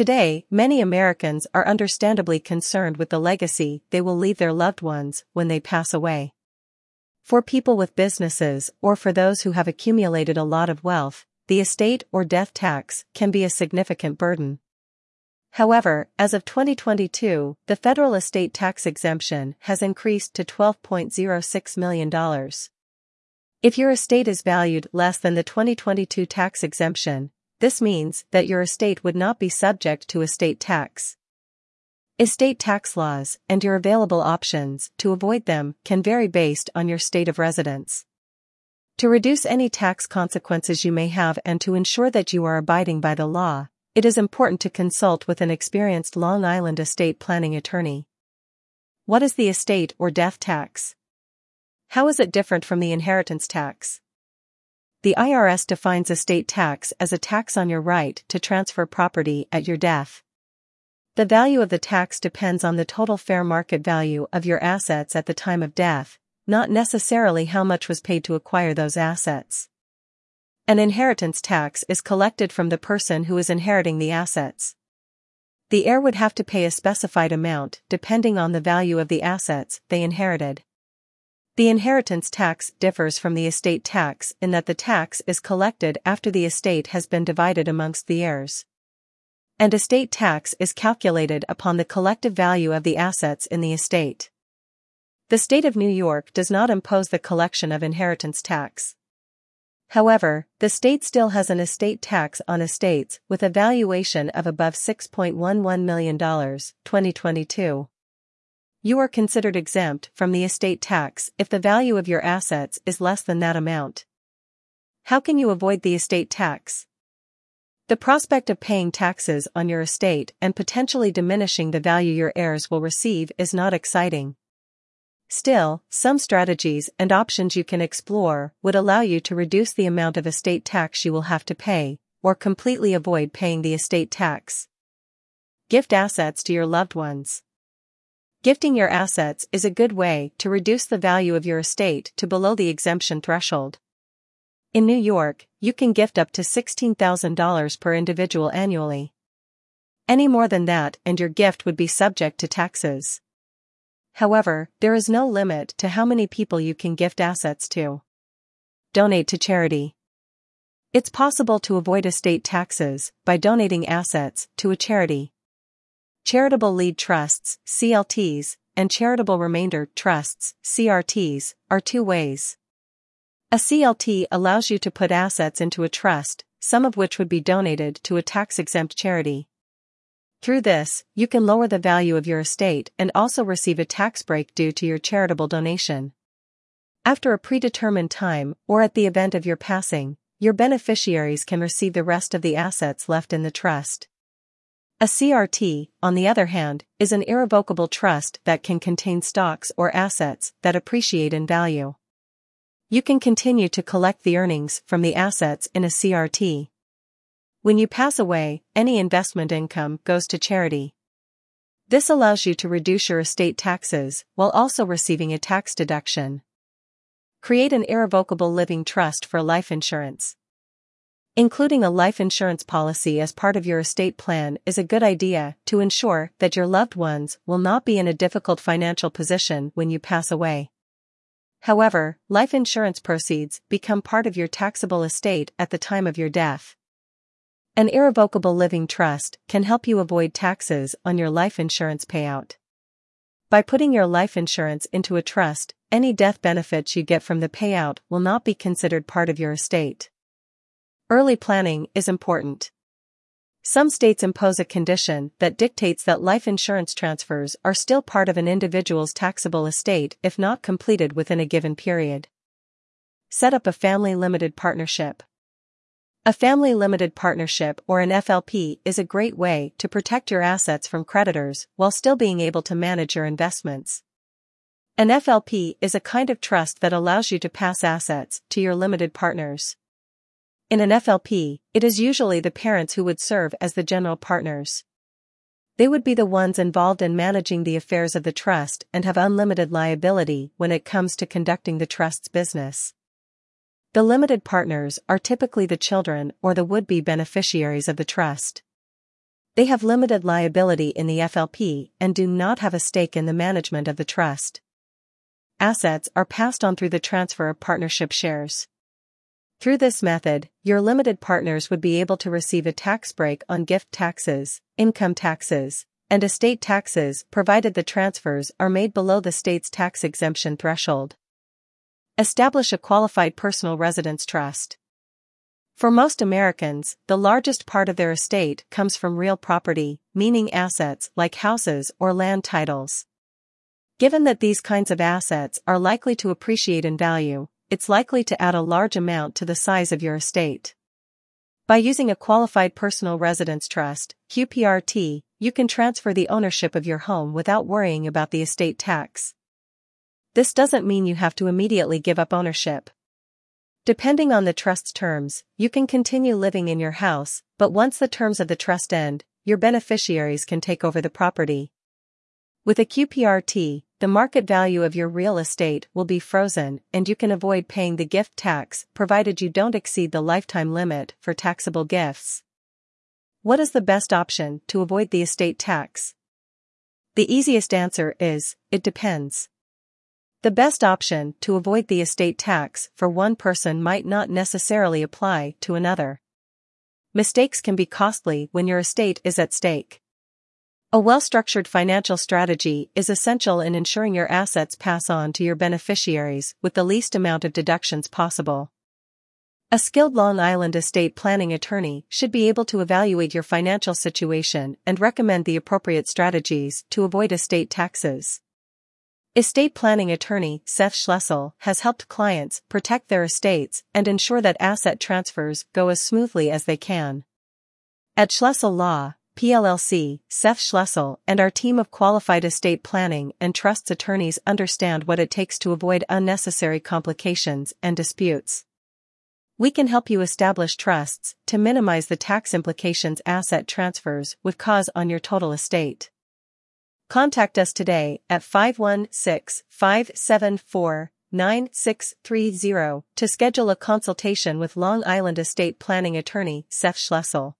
Today, many Americans are understandably concerned with the legacy they will leave their loved ones when they pass away. For people with businesses or for those who have accumulated a lot of wealth, the estate or death tax can be a significant burden. However, as of 2022, the federal estate tax exemption has increased to $12.06 million. If your estate is valued less than the 2022 tax exemption, this means that your estate would not be subject to estate tax. Estate tax laws and your available options to avoid them can vary based on your state of residence. To reduce any tax consequences you may have and to ensure that you are abiding by the law, it is important to consult with an experienced Long Island estate planning attorney. What is the estate or death tax? How is it different from the inheritance tax? The IRS defines estate tax as a tax on your right to transfer property at your death. The value of the tax depends on the total fair market value of your assets at the time of death, not necessarily how much was paid to acquire those assets. An inheritance tax is collected from the person who is inheriting the assets. The heir would have to pay a specified amount depending on the value of the assets they inherited. The inheritance tax differs from the estate tax in that the tax is collected after the estate has been divided amongst the heirs. And estate tax is calculated upon the collective value of the assets in the estate. The state of New York does not impose the collection of inheritance tax. However, the state still has an estate tax on estates with a valuation of above $6.11 million, 2022. You are considered exempt from the estate tax if the value of your assets is less than that amount. How can you avoid the estate tax? The prospect of paying taxes on your estate and potentially diminishing the value your heirs will receive is not exciting. Still, some strategies and options you can explore would allow you to reduce the amount of estate tax you will have to pay, or completely avoid paying the estate tax. Gift assets to your loved ones. Gifting your assets is a good way to reduce the value of your estate to below the exemption threshold. In New York, you can gift up to $16,000 per individual annually. Any more than that and your gift would be subject to taxes. However, there is no limit to how many people you can gift assets to. Donate to charity. It's possible to avoid estate taxes by donating assets to a charity. Charitable lead trusts, CLTs, and charitable remainder trusts, CRTs, are two ways. A CLT allows you to put assets into a trust, some of which would be donated to a tax-exempt charity. Through this, you can lower the value of your estate and also receive a tax break due to your charitable donation. After a predetermined time or at the event of your passing, your beneficiaries can receive the rest of the assets left in the trust. A CRT, on the other hand, is an irrevocable trust that can contain stocks or assets that appreciate in value. You can continue to collect the earnings from the assets in a CRT. When you pass away, any investment income goes to charity. This allows you to reduce your estate taxes while also receiving a tax deduction. Create an irrevocable living trust for life insurance. Including a life insurance policy as part of your estate plan is a good idea to ensure that your loved ones will not be in a difficult financial position when you pass away. However, life insurance proceeds become part of your taxable estate at the time of your death. An irrevocable living trust can help you avoid taxes on your life insurance payout. By putting your life insurance into a trust, any death benefits you get from the payout will not be considered part of your estate. Early planning is important. Some states impose a condition that dictates that life insurance transfers are still part of an individual's taxable estate if not completed within a given period. Set up a family limited partnership. A family limited partnership or an FLP is a great way to protect your assets from creditors while still being able to manage your investments. An FLP is a kind of trust that allows you to pass assets to your limited partners. In an FLP, it is usually the parents who would serve as the general partners. They would be the ones involved in managing the affairs of the trust and have unlimited liability when it comes to conducting the trust's business. The limited partners are typically the children or the would-be beneficiaries of the trust. They have limited liability in the FLP and do not have a stake in the management of the trust. Assets are passed on through the transfer of partnership shares. Through this method, your limited partners would be able to receive a tax break on gift taxes, income taxes, and estate taxes provided the transfers are made below the state's tax exemption threshold. Establish a qualified personal residence trust. For most Americans, the largest part of their estate comes from real property, meaning assets like houses or land titles. Given that these kinds of assets are likely to appreciate in value, it's likely to add a large amount to the size of your estate. By using a qualified personal residence trust, QPRT, you can transfer the ownership of your home without worrying about the estate tax. This doesn't mean you have to immediately give up ownership. Depending on the trust's terms, you can continue living in your house, but once the terms of the trust end, your beneficiaries can take over the property. With a QPRT, the market value of your real estate will be frozen and you can avoid paying the gift tax provided you don't exceed the lifetime limit for taxable gifts. What is the best option to avoid the estate tax? The easiest answer is, it depends. The best option to avoid the estate tax for one person might not necessarily apply to another. Mistakes can be costly when your estate is at stake. A well-structured financial strategy is essential in ensuring your assets pass on to your beneficiaries with the least amount of deductions possible. A skilled Long Island estate planning attorney should be able to evaluate your financial situation and recommend the appropriate strategies to avoid estate taxes. Estate planning attorney Seth Schlessel has helped clients protect their estates and ensure that asset transfers go as smoothly as they can. At Schlessel Law, PLLC, Seth Schlessel and our team of qualified estate planning and trusts attorneys understand what it takes to avoid unnecessary complications and disputes. We can help you establish trusts to minimize the tax implications asset transfers would cause on your total estate. Contact us today at 516-574-9630 to schedule a consultation with Long Island Estate Planning Attorney Seth Schlessel.